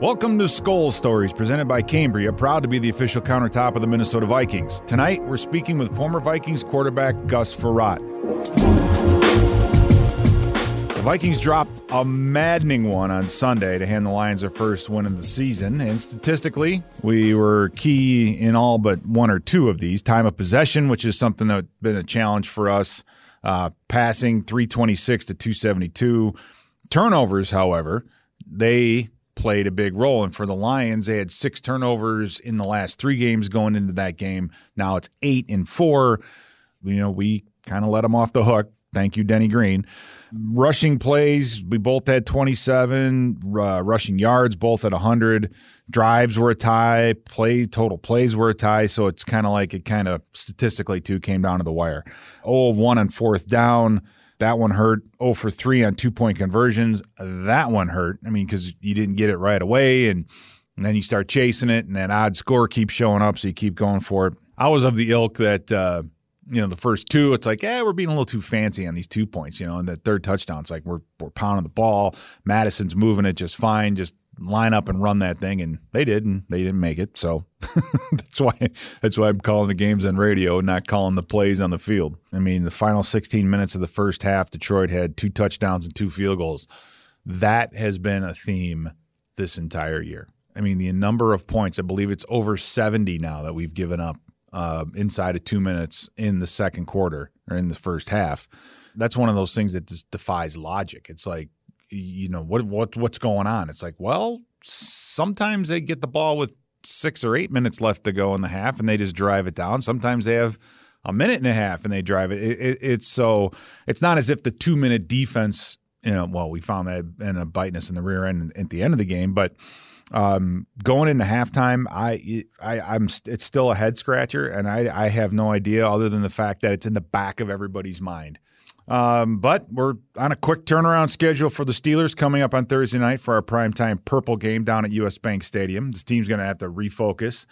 Welcome to Skull Stories, presented by Cambria, proud to be the official countertop of the Minnesota Vikings. Tonight, we're speaking with former Vikings quarterback Gus Frerotte. The Vikings dropped a maddening one on Sunday to hand the Lions their first win of the season, and statistically, we were key in all but one or two of these. Time of possession, which is something that's been a challenge for us, uh, passing 326 to 272. Turnovers, however, they played a big role. And for the Lions, they had six turnovers in the last three games going into that game. Now it's eight and four. You know, we kind of let them off the hook. Thank you, Denny Green. Rushing plays, we both had 27. Uh, rushing yards, both at 100. Drives were a tie. Play total plays were a tie. So it's kind of like it kind of statistically too came down to the wire. Oh, one on fourth down. That one hurt. 0 for 3 on two point conversions. That one hurt. I mean, because you didn't get it right away. And, and, then you start chasing it, and that odd score keeps showing up. So you keep going for it. I was of the ilk that, uh, you know, the first two, it's like, yeah, we're being a little too fancy on these two points, you know, and that third touchdown, it's like we're, we're pounding the ball. Madison's moving it just fine. Just line up and run that thing, and they did, and they didn't make it. So that's why that's why I'm calling the games on radio, not calling the plays on the field. I mean, the final 16 minutes of the first half, Detroit had two touchdowns and two field goals. That has been a theme this entire year. I mean, the number of points, I believe it's over 70 now that we've given up uh, inside of two minutes in the second quarter or in the first half. That's one of those things that just defies logic. It's like you know what what what's going on? It's like well sometimes they get the ball with six or eight minutes left to go in the half and they just drive it down. Sometimes they have a minute and a half and they drive it, it, it it's so it's not as if the two minute defense you know well we found that in a biting us in the rear end at the end of the game but um, going into halftime, I, I, I'm, it's still a head scratcher, and I, I have no idea other than the fact that it's in the back of everybody's mind. Um, but we're on a quick turnaround schedule for the Steelers coming up on Thursday night for our primetime purple game down at US Bank Stadium. This team's going to have to refocus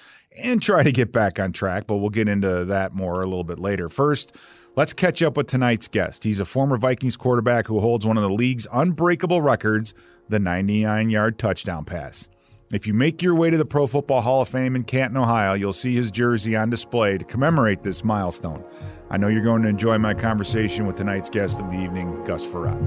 and try to get back on track, but we'll get into that more a little bit later. First, let's catch up with tonight's guest. He's a former Vikings quarterback who holds one of the league's unbreakable records, the 99 yard touchdown pass. If you make your way to the Pro Football Hall of Fame in Canton, Ohio, you'll see his jersey on display to commemorate this milestone. I know you're going to enjoy my conversation with tonight's guest of the evening, Gus Frerotte.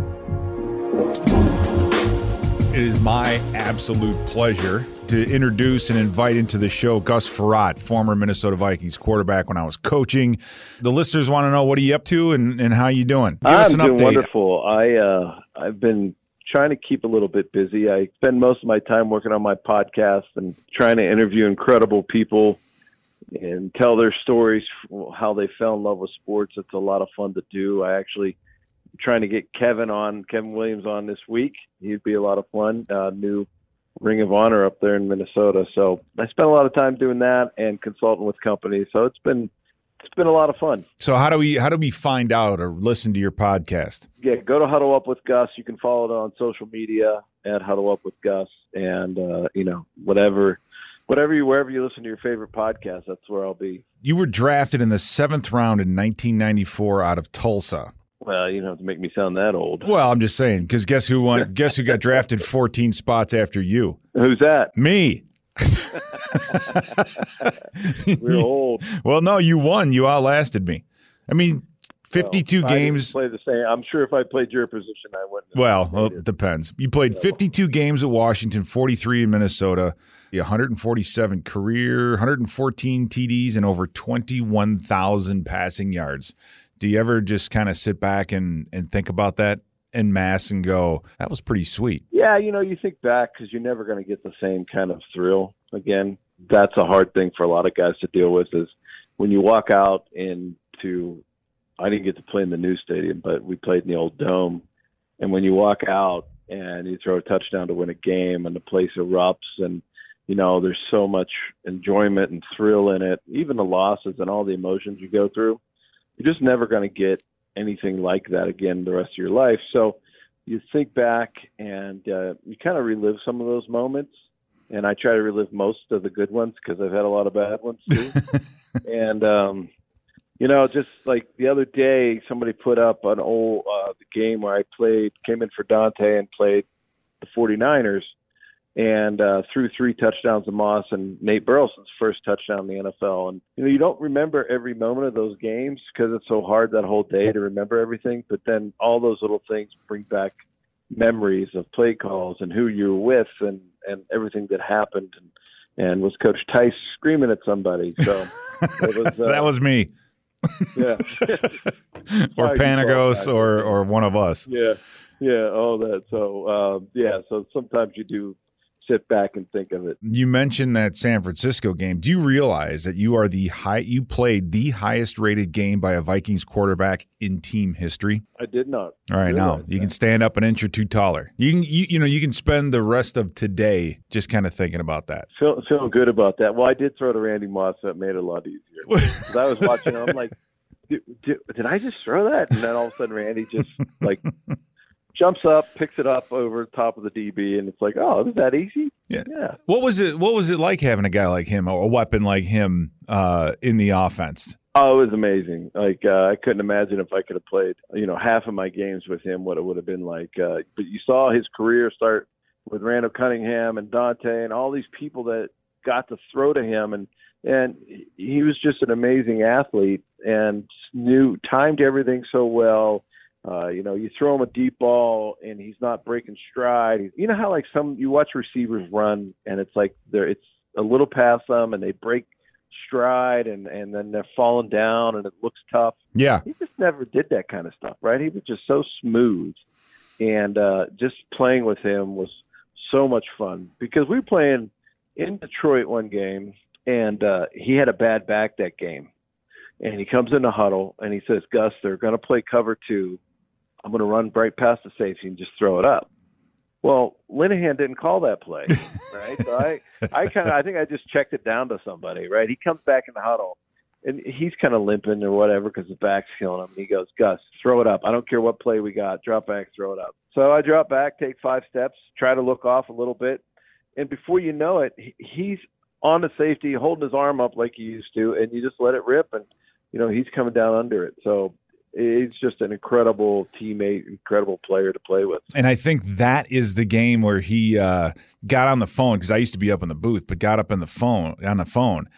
It is my absolute pleasure to introduce and invite into the show Gus Frerotte, former Minnesota Vikings quarterback when I was coaching. The listeners want to know what are you up to and, and how you doing? Give I'm doing update. wonderful. I uh, I've been trying to keep a little bit busy. I spend most of my time working on my podcast and trying to interview incredible people and tell their stories, how they fell in love with sports. It's a lot of fun to do. I actually trying to get Kevin on, Kevin Williams on this week. He'd be a lot of fun. Uh, new Ring of Honor up there in Minnesota. So I spent a lot of time doing that and consulting with companies. So it's been it's been a lot of fun. So how do we how do we find out or listen to your podcast? Yeah, go to Huddle Up with Gus. You can follow it on social media at Huddle Up with Gus, and uh, you know whatever whatever you wherever you listen to your favorite podcast, that's where I'll be. You were drafted in the seventh round in 1994 out of Tulsa. Well, you don't have to make me sound that old. Well, I'm just saying because guess who won? guess who got drafted 14 spots after you? Who's that? Me. We're old. Well, no, you won. You outlasted me. I mean, 52 well, games. play the same. I'm sure if I played your position, I wouldn't. Well, well, it depends. You played 52 games at Washington, 43 in Minnesota, 147 career, 114 TDs, and over 21,000 passing yards. Do you ever just kind of sit back and, and think about that in mass and go, that was pretty sweet? Yeah, you know, you think back because you're never going to get the same kind of thrill again. That's a hard thing for a lot of guys to deal with is when you walk out into I didn't get to play in the new stadium, but we played in the old dome. And when you walk out and you throw a touchdown to win a game and the place erupts and you know, there's so much enjoyment and thrill in it, even the losses and all the emotions you go through. You're just never going to get anything like that again the rest of your life. So you think back and uh, you kind of relive some of those moments. And I try to relive most of the good ones because I've had a lot of bad ones too. and um, you know, just like the other day, somebody put up an old uh, the game where I played, came in for Daunte and played the 49ers. And uh, threw three touchdowns to Moss and Nate Burleson's first touchdown in the NFL. And you know, you don't remember every moment of those games because it's so hard that whole day to remember everything. But then all those little things bring back memories of play calls and who you were with and and everything that happened. And and was Coach Tice screaming at somebody? So was, uh, that was me. Yeah, or Panagos, or or one of us. Yeah, yeah, all that. So uh, yeah, so sometimes you do sit back and think of it. You mentioned that San Francisco game. Do you realize that you are the high you played the highest rated game by a Vikings quarterback in team history? I did not. All right, now you that. can stand up an inch or two taller. You can you, you know you can spend the rest of today just kind of thinking about that. Feel, feeling good about that. Well, I did throw to Randy Moss. That made it a lot easier. I was watching. I'm like. Did, did, did, I just throw that? And then all of a sudden, Randy just like jumps up, picks it up over the top of the DB, and it's like, oh, is that easy? Yeah. Yeah. What was it? What was it like having a guy like him, or a weapon like him, uh, in the offense? Oh, it was amazing. Like uh, I couldn't imagine if I could have played, you know, half of my games with him, what it would have been like. Uh, but you saw his career start with Randall Cunningham and Daunte and all these people that got to throw to him, and and he was just an amazing athlete and knew timed everything so well uh, you know, you throw him a deep ball and he's not breaking stride. You know how like some you watch receivers run and it's like they're it's a little past them and they break stride and and then they're falling down and it looks tough. Yeah, he just never did that kind of stuff, right? He was just so smooth, and uh, just playing with him was so much fun because we were playing in Detroit one game and uh, he had a bad back that game. And he comes in the huddle and he says, Gus, they're going to play cover two I'm going to run right past the safety and just throw it up. Well, Linehan didn't call that play, right? so I, I kind of, I think I just checked it down to somebody, right? He comes back in the huddle, and he's kind of limping or whatever because his back's killing him. And he goes, Gus, throw it up. I don't care what play we got. Drop back, throw it up. So I drop back, take five steps, try to look off a little bit, and before you know it, he's on the safety, holding his arm up like he used to, and you just let it rip, and you know he's coming down under it. So he's just an incredible teammate, incredible player to play with. And I think that is the game where he uh, got on the phone because I used to be up in the booth, but got up in the phone on the phone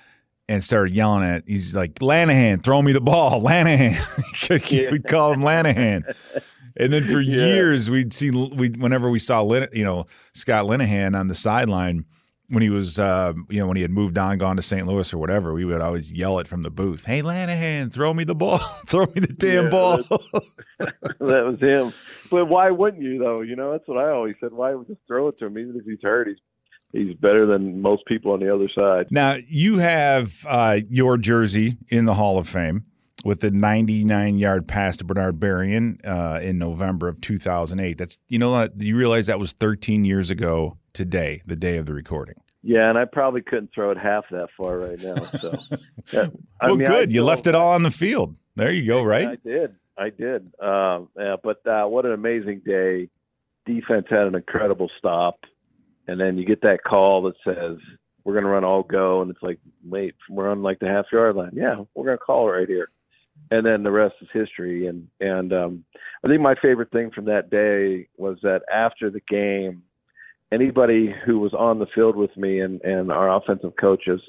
and started yelling at. He's like Lanahan, throw me the ball, Lanahan. We'd call him Lanahan. And then for yeah. years, we'd see we whenever we saw you know Scott Linehan on the sideline when he was, uh, you know, when he had moved on, gone to St. Louis or whatever, we would always yell it from the booth. Hey, Lanahan, throw me the ball, throw me the damn yeah, ball. that was him. But why wouldn't you though? You know, that's what I always said. Why would just throw it to him, even if he's hurt? He's he's better than most people on the other side. Now you have uh, your jersey in the Hall of Fame with the 99 yard pass to Bernard Berrian uh, in November of 2008. That's you know you realize that was 13 years ago today, the day of the recording. Yeah, and I probably couldn't throw it half that far right now. So, yeah, well, mean, good. you left it all on the field. There you go. Right? I did. I did. Um, yeah, but uh, what an amazing day! Defense had an incredible stop, and then you get that call that says we're going to run all go, and it's like, wait, we're on like the half yard line. Yeah, we're going to call it right here, and then the rest is history. And and um, I think my favorite thing from that day was that after the game anybody who was on the field with me and, and our offensive coaches,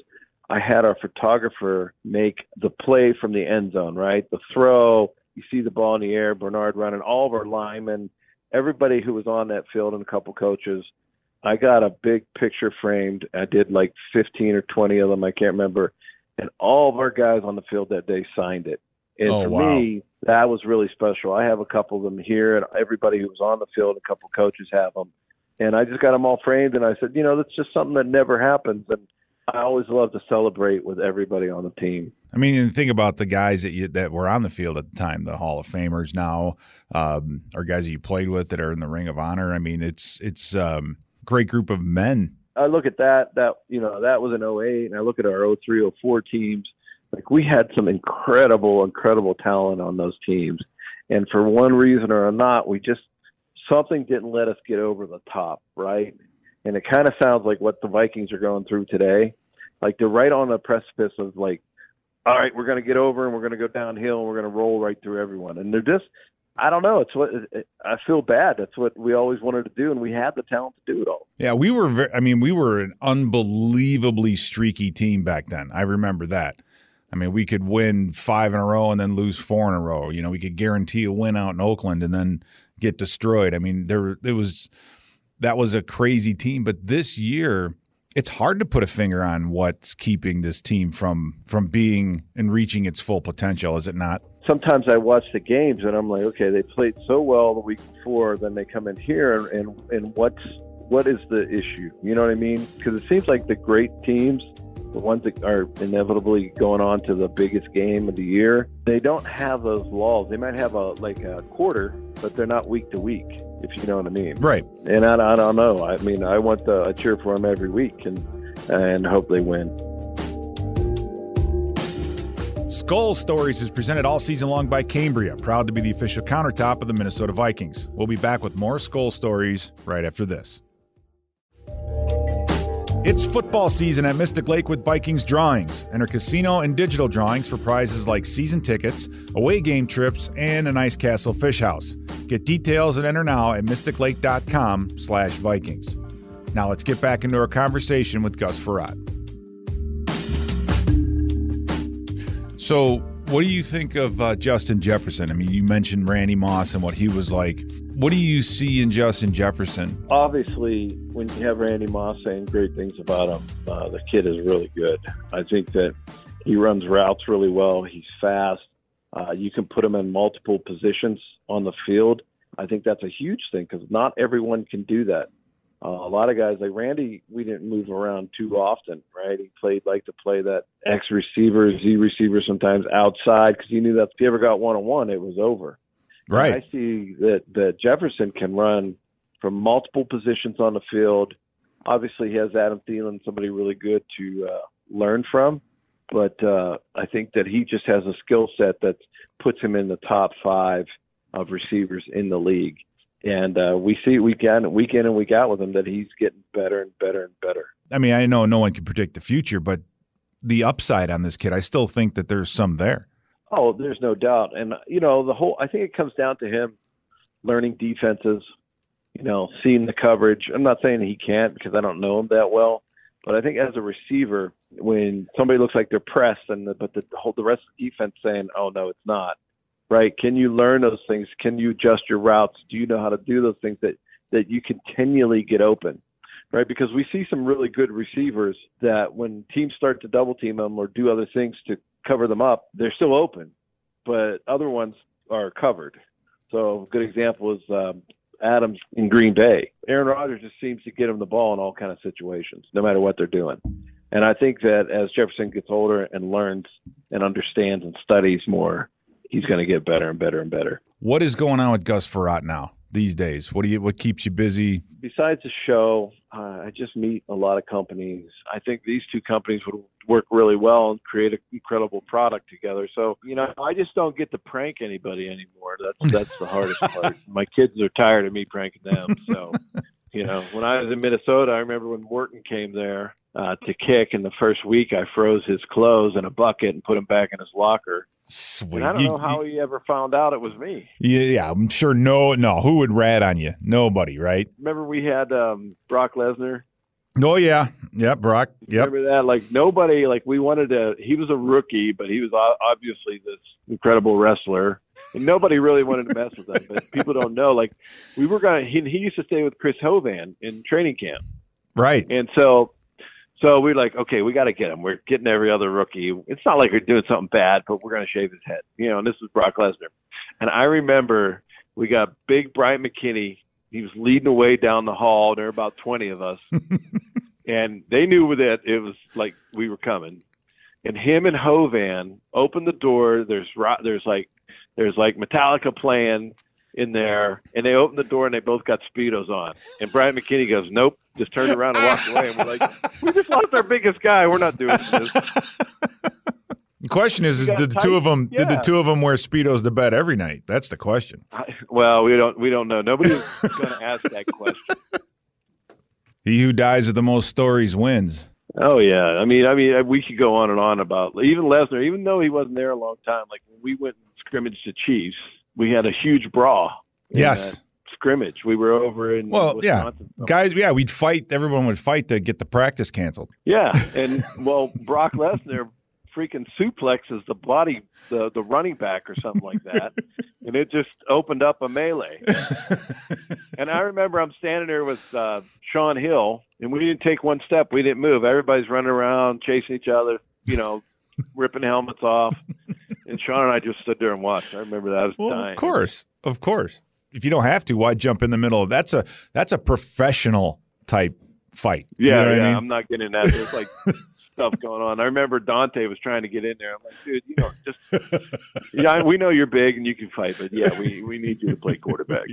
I had our photographer make the play from the end zone, right? The throw, you see the ball in the air, Bernard running, all of our linemen, everybody who was on that field and a couple coaches. I got a big picture framed. I did like 15 or 20 of them, I can't remember. And all of our guys on the field that day signed it. And oh, for wow. me, that was really special. I have a couple of them here, and everybody who was on the field, a couple coaches have them and I just got them all framed. And I said, you know, that's just something that never happens, and I always love to celebrate with everybody on the team. I mean, and think about the guys that you that were on the field at the time, the Hall of Famers now, um, or guys that you played with that are in the Ring of Honor. I mean, it's it's um, great group of men. I look at that that you know that was an 08, and I look at our 03, 04 teams. Like we had some incredible, incredible talent on those teams, and for one reason or not, we just something didn't let us get over the top, right? And it kind of sounds like what the Vikings are going through today. Like they're right on the precipice of like, all right, we're going to get over and we're going to go downhill and we're going to roll right through everyone. And they're just I don't know. It's what I feel bad. That's what we always wanted to do, and we had the talent to do it all. Yeah, we were. Very, I mean, we were an unbelievably streaky team back then. I remember that. I mean, we could win five in a row and then lose four in a row. You know, we could guarantee a win out in Oakland and then get destroyed. I mean, there it was that was a crazy team. But this year, it's hard to put a finger on what's keeping this team from from being and reaching its full potential. Is it not? Sometimes I watch the games and I'm like, okay, they played so well the week before, then they come in here and and what's what is the issue? You know what I mean? Because it seems like the great teams the ones that are inevitably going on to the biggest game of the year, they don't have those laws. They might have a like a quarter, but they're not week to week, if you know what I mean. Right. And I, I don't know. I mean, I want the, I cheer for them every week and and hope they win. Skull Stories is presented all season long by Cambria, proud to be the official countertop of the Minnesota Vikings. We'll be back with more Skull Stories right after this. It's football season at Mystic Lake with Vikings drawings. Enter casino and digital drawings for prizes like season tickets, away game trips, and an ice castle fish house. Get details and enter now at mysticlake.com slash Vikings. Now let's get back into our conversation with Gus Frerotte. So, what do you think of uh, Justin Jefferson? I mean, you mentioned Randy Moss and what he was like what do you see in Justin Jefferson? Obviously, when you have Randy Moss saying great things about him, uh, the kid is really good. I think that he runs routes really well. He's fast. Uh, you can put him in multiple positions on the field. I think that's a huge thing because not everyone can do that. Uh, a lot of guys like Randy, we didn't move around too often, right? He played like to play that X receiver, Z receiver, sometimes outside because he knew that if he ever got one on one, it was over. Right. I see that that Jefferson can run from multiple positions on the field. Obviously, he has Adam Thielen, somebody really good to uh, learn from. But uh, I think that he just has a skill set that puts him in the top five of receivers in the league. And uh, we see week in, week in and week out with him that he's getting better and better and better. I mean, I know no one can predict the future, but the upside on this kid, I still think that there's some there. Oh, there's no doubt. And you know, the whole I think it comes down to him learning defenses, you know, seeing the coverage. I'm not saying he can't because I don't know him that well, but I think as a receiver, when somebody looks like they're pressed and the, but the whole the rest of the defense saying, "Oh no, it's not." Right? Can you learn those things? Can you adjust your routes? Do you know how to do those things that that you continually get open? Right? Because we see some really good receivers that when teams start to double team them or do other things to cover them up, they're still open, but other ones are covered. So a good example is um, Adams in Green Bay. Aaron Rodgers just seems to get him the ball in all kind of situations, no matter what they're doing. And I think that as Jefferson gets older and learns and understands and studies more, he's going to get better and better and better. What is going on with Gus Frerotte now these days? What do you what keeps you busy? Besides the show, uh, I just meet a lot of companies. I think these two companies would work really well and create an incredible product together. So, you know, I just don't get to prank anybody anymore. That's that's the hardest part. My kids are tired of me pranking them. So, you know, when I was in Minnesota, I remember when Morten came there uh, to kick, and the first week I froze his clothes in a bucket and put him back in his locker. Sweet. And I don't you, know how you, he ever found out it was me. Yeah, yeah, I'm sure. No, no. Who would rat on you? Nobody, right? Remember we had um, Brock Lesnar Oh yeah, yeah, Brock. Yep. Remember that? Like nobody, like we wanted to. He was a rookie, but he was obviously this incredible wrestler, and nobody really wanted to mess with him. But people don't know. Like we were gonna. He, he used to stay with Chris Hovan in training camp, right? And so, so we're like, okay, we got to get him. We're getting every other rookie. It's not like we're doing something bad, but we're gonna shave his head, you know. And this is Brock Lesnar, and I remember we got Big Bryant McKinnie he was leading the way down the hall. There were about twenty of us, and they knew that it was like we were coming. And him and Hovan opened the door. There's there's like there's like Metallica playing in there, and they opened the door and they both got speedos on. And Bryant McKinnie goes, "Nope," just turned around and walked away. And we're like, "We just lost our biggest guy. We're not doing this." The question is, is did the tight, two of them yeah. did the two of them wear speedos to bed every night? That's the question. I, well, we don't we don't know. Nobody's going to ask that question. He who dies with the most stories wins. Oh yeah, I mean, I mean, we could go on and on about even Lesnar, even though he wasn't there a long time. Like when we went and scrimmaged the Chiefs, we had a huge brawl. Yes. Scrimmage. We were over in well, Wisconsin. yeah, guys. Yeah, we'd fight. Everyone would fight to get the practice canceled. Yeah, and well, Brock Lesnar freaking suplexes the body, the the running back or something like that, and it just opened up a melee. and I remember I'm standing there with uh, Shaun Hill, and we didn't take one step. We didn't move. Everybody's running around, chasing each other, you know, ripping helmets off. And Sean and I just stood there and watched. I remember that was well, time. Of course, of course. If you don't have to, why jump in the middle? That's a that's a professional type fight. Yeah, you know yeah. I mean? I'm not getting that. It's like stuff going on. I remember Daunte was trying to get in there. I'm like, dude, you know, just yeah, we know you're big and you can fight, but yeah, we we need you to play quarterback.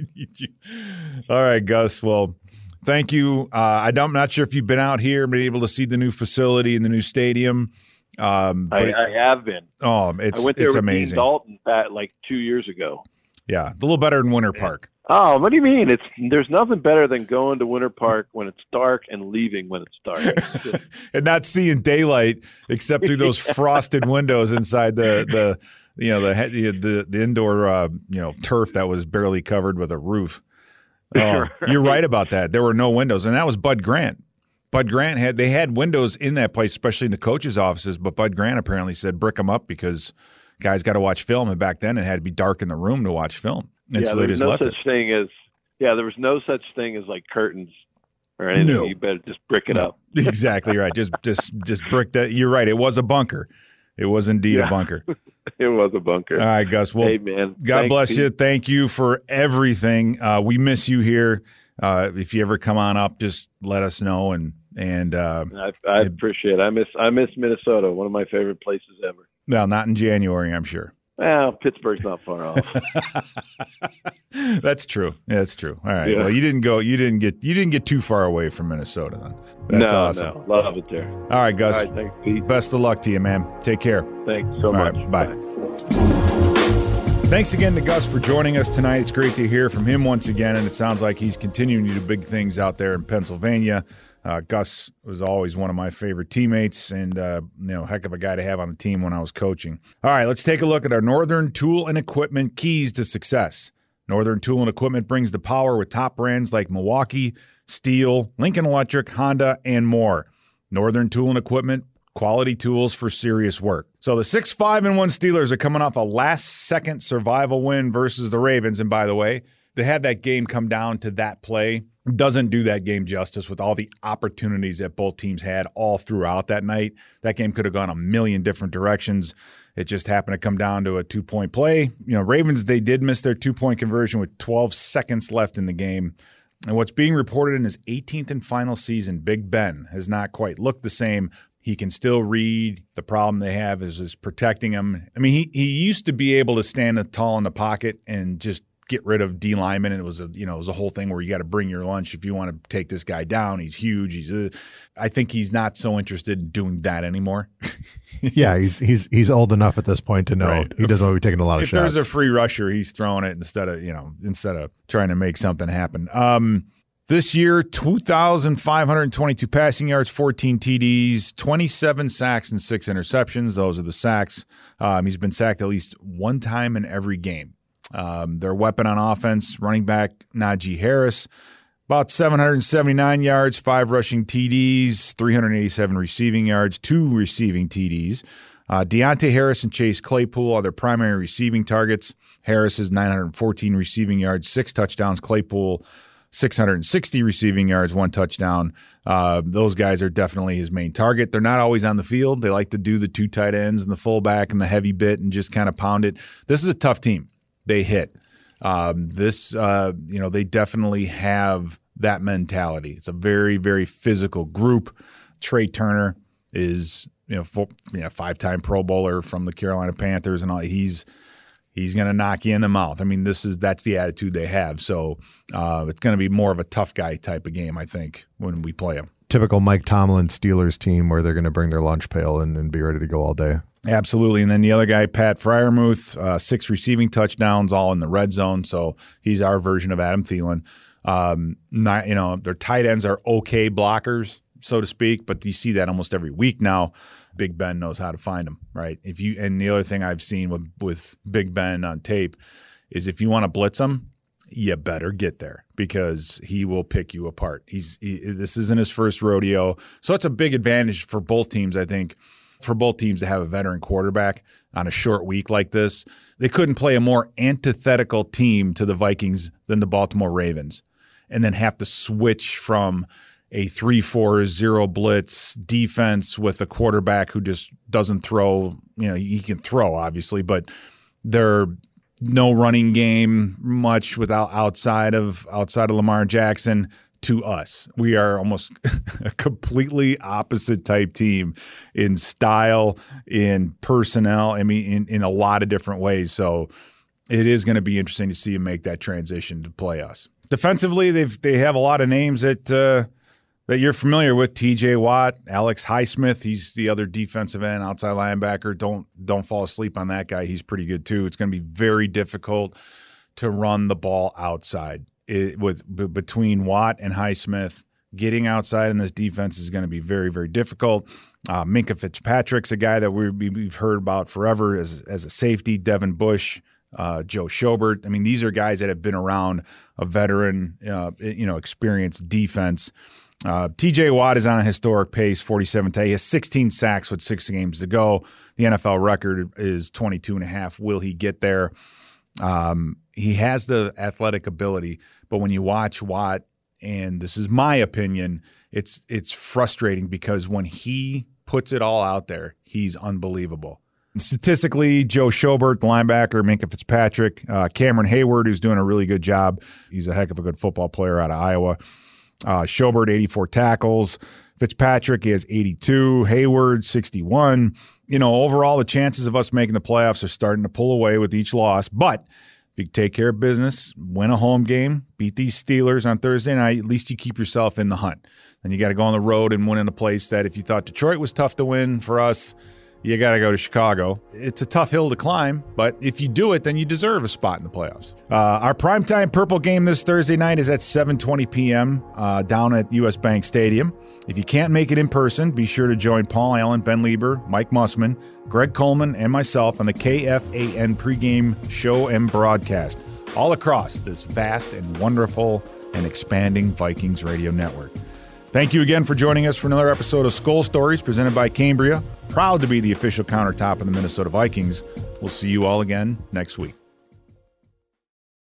All right, Gus. Well, thank you. Uh, I'm not sure if you've been out here, been able to see the new facility and the new stadium. Um, I, I have been. oh, it's I went there it's Dean amazing. Dalton back like two years ago. Yeah, a little better than Winter Park. Oh, what do you mean? It's there's nothing better than going to Winter Park when it's dark and leaving when it's dark. It's just- and not seeing daylight except through those frosted windows inside the the you know the he- the the indoor uh, you know turf that was barely covered with a roof. Oh, You're right about that. There were no windows, and that was Bud Grant. Bud Grant had they had windows in that place, especially in the coaches' offices. But Bud Grant apparently said brick them up because guys got to watch film, and back then it had to be dark in the room to watch film, yeah, so there was no such it. thing as yeah, there was no such thing as like curtains or anything. No. You better just brick it No, up. exactly right. Just just just brick that. You're right. It was a bunker. It was indeed a bunker. It was a bunker. All right, Gus. Well, hey man, God thanks, bless Pete. you. Thank you for everything. Uh, we miss you here. Uh, if you ever come on up, just let us know. And and uh, I, I appreciate it. I miss I miss Minnesota, one of my favorite places ever. well, not in January, I'm sure. Well, Pittsburgh's not far off. That's true. Yeah, that's true. All right. Yeah. Well, you didn't go. You didn't get. You didn't get too far away from Minnesota. Then that's no, awesome. no, love it there. All right, Gus. All right, thanks, Pete. Best of luck to you, man. Take care. Thanks so All much. right, bye. Thanks again to Gus for joining us tonight. It's great to hear from him once again, and it sounds like he's continuing to do big things out there in Pennsylvania. Uh, Gus was always one of my favorite teammates, and uh, you know, heck of a guy to have on the team when I was coaching. All right, let's take a look at our Northern Tool and Equipment keys to success. Northern Tool and Equipment brings the power with top brands like Milwaukee, Stihl, Lincoln Electric, Honda, and more. Northern Tool and Equipment, quality tools for serious work. So the 6 5 and 1 Steelers are coming off a last second survival win versus the Ravens. And by the way, to have that game come down to that play doesn't do that game justice with all the opportunities that both teams had all throughout that night. That game could have gone a million different directions. It just happened to come down to a two point play. You know, Ravens, they did miss their two point conversion with 12 seconds left in the game. And what's being reported in his 18th and final season, Big Ben has not quite looked the same. He can still read. The problem they have is is protecting him. I mean, he he used to be able to stand tall in the pocket and just get rid of D linemen. And it was a you know it was a whole thing where you got to bring your lunch if you want to take this guy down. He's huge. He's uh, I think he's not so interested in doing that anymore. Yeah, he's he's he's old enough at this point to know Right. he doesn't want to be taking a lot of if shots. If there's a free rusher, he's throwing it instead of you know instead of trying to make something happen. Um, this year, 2,522 passing yards, 14 TDs, 27 sacks, and six interceptions. Those are the sacks. Um, he's been sacked at least one time in every game. Um, their weapon on offense, running back Najee Harris, about 779 yards, five rushing TDs, 387 receiving yards, two receiving TDs. Uh, Deontay Harris and Chase Claypool are their primary receiving targets. Harris is 914 receiving yards, six touchdowns. Claypool, 660 receiving yards, one touchdown. Uh, those guys are definitely his main target. They're not always on the field. They like to do the two tight ends and the fullback and the heavy bit and just kind of pound it. This is a tough team. They hit. Um, this, uh, you know, they definitely have that mentality. It's a very, very physical group. Trai Turner is, you know, you know, five-time Pro Bowler from the Carolina Panthers, and all. He's he's going to knock you in the mouth. I mean, this is that's the attitude they have. So uh, it's going to be more of a tough guy type of game, I think, when we play him. Typical Mike Tomlin Steelers team where they're going to bring their lunch pail and, and be ready to go all day. Absolutely. And then the other guy, Pat Freiermuth, uh, six receiving touchdowns, all in the red zone. So he's our version of Adam Thielen. Um, not, you know, their tight ends are okay blockers, so to speak, but you see that almost every week now. Big Ben knows how to find them, right? If you and the other thing I've seen with with Big Ben on tape is if you want to blitz him, you better get there because he will pick you apart. He's he, this isn't his first rodeo, so it's a big advantage for both teams. I think for both teams to have a veteran quarterback on a short week like this. They couldn't play a more antithetical team to the Vikings than the Baltimore Ravens, and then have to switch from a 3 4 0 blitz defense with a quarterback who just doesn't throw. You know, he can throw, obviously, but they're no running game much without outside of outside of Lamar Jackson to us. We are almost a completely opposite type team in style, in personnel, I mean in, in a lot of different ways. So it is going to be interesting to see him make that transition to play us. Defensively, they've they have a lot of names that uh, that you're familiar with. T.J. Watt, Alex Highsmith. He's the other defensive end, outside linebacker. Don't don't fall asleep on that guy. He's pretty good too. It's going to be very difficult to run the ball outside it, with b- between Watt and Highsmith. Getting outside in this defense is going to be very very difficult. Uh, Minkah Fitzpatrick's a guy that we, we've heard about forever as as a safety. Devin Bush. Uh, Joe Schobert. I mean, these are guys that have been around a veteran, uh, you know, experienced defense. Uh, TJ Watt is on a historic pace, 47 today. He has 16 sacks with six games to go. The NFL record is 22 and a half. Will he get there? Um, he has the athletic ability, but when you watch Watt, and this is my opinion, it's it's frustrating because when he puts it all out there, he's unbelievable. Statistically, Joe Schobert, the linebacker, Minkah Fitzpatrick, uh, Cameron Heyward, who's doing a really good job. He's a heck of a good football player out of Iowa. Uh, Schobert, 84 tackles. Fitzpatrick is 82. Heyward, 61. You know, overall, the chances of us making the playoffs are starting to pull away with each loss. But if you take care of business, win a home game, beat these Steelers on Thursday night, at least you keep yourself in the hunt. Then you got to go on the road and win in a place that if you thought Detroit was tough to win for us, you got to go to Chicago. It's a tough hill to climb, but if you do it, then you deserve a spot in the playoffs. Uh, our primetime purple game this Thursday night is at 7:20 p.m. Uh, down at US Bank Stadium. If you can't make it in person, be sure to join Paul Allen, Ben Leber, Mike Mussman, Greg Coleman, and myself on the KFAN pregame show and broadcast all across this vast and wonderful and expanding Vikings radio network. Thank you again for joining us for another episode of Skull Stories presented by Cambria. Proud to be the official countertop of the Minnesota Vikings. We'll see you all again next week.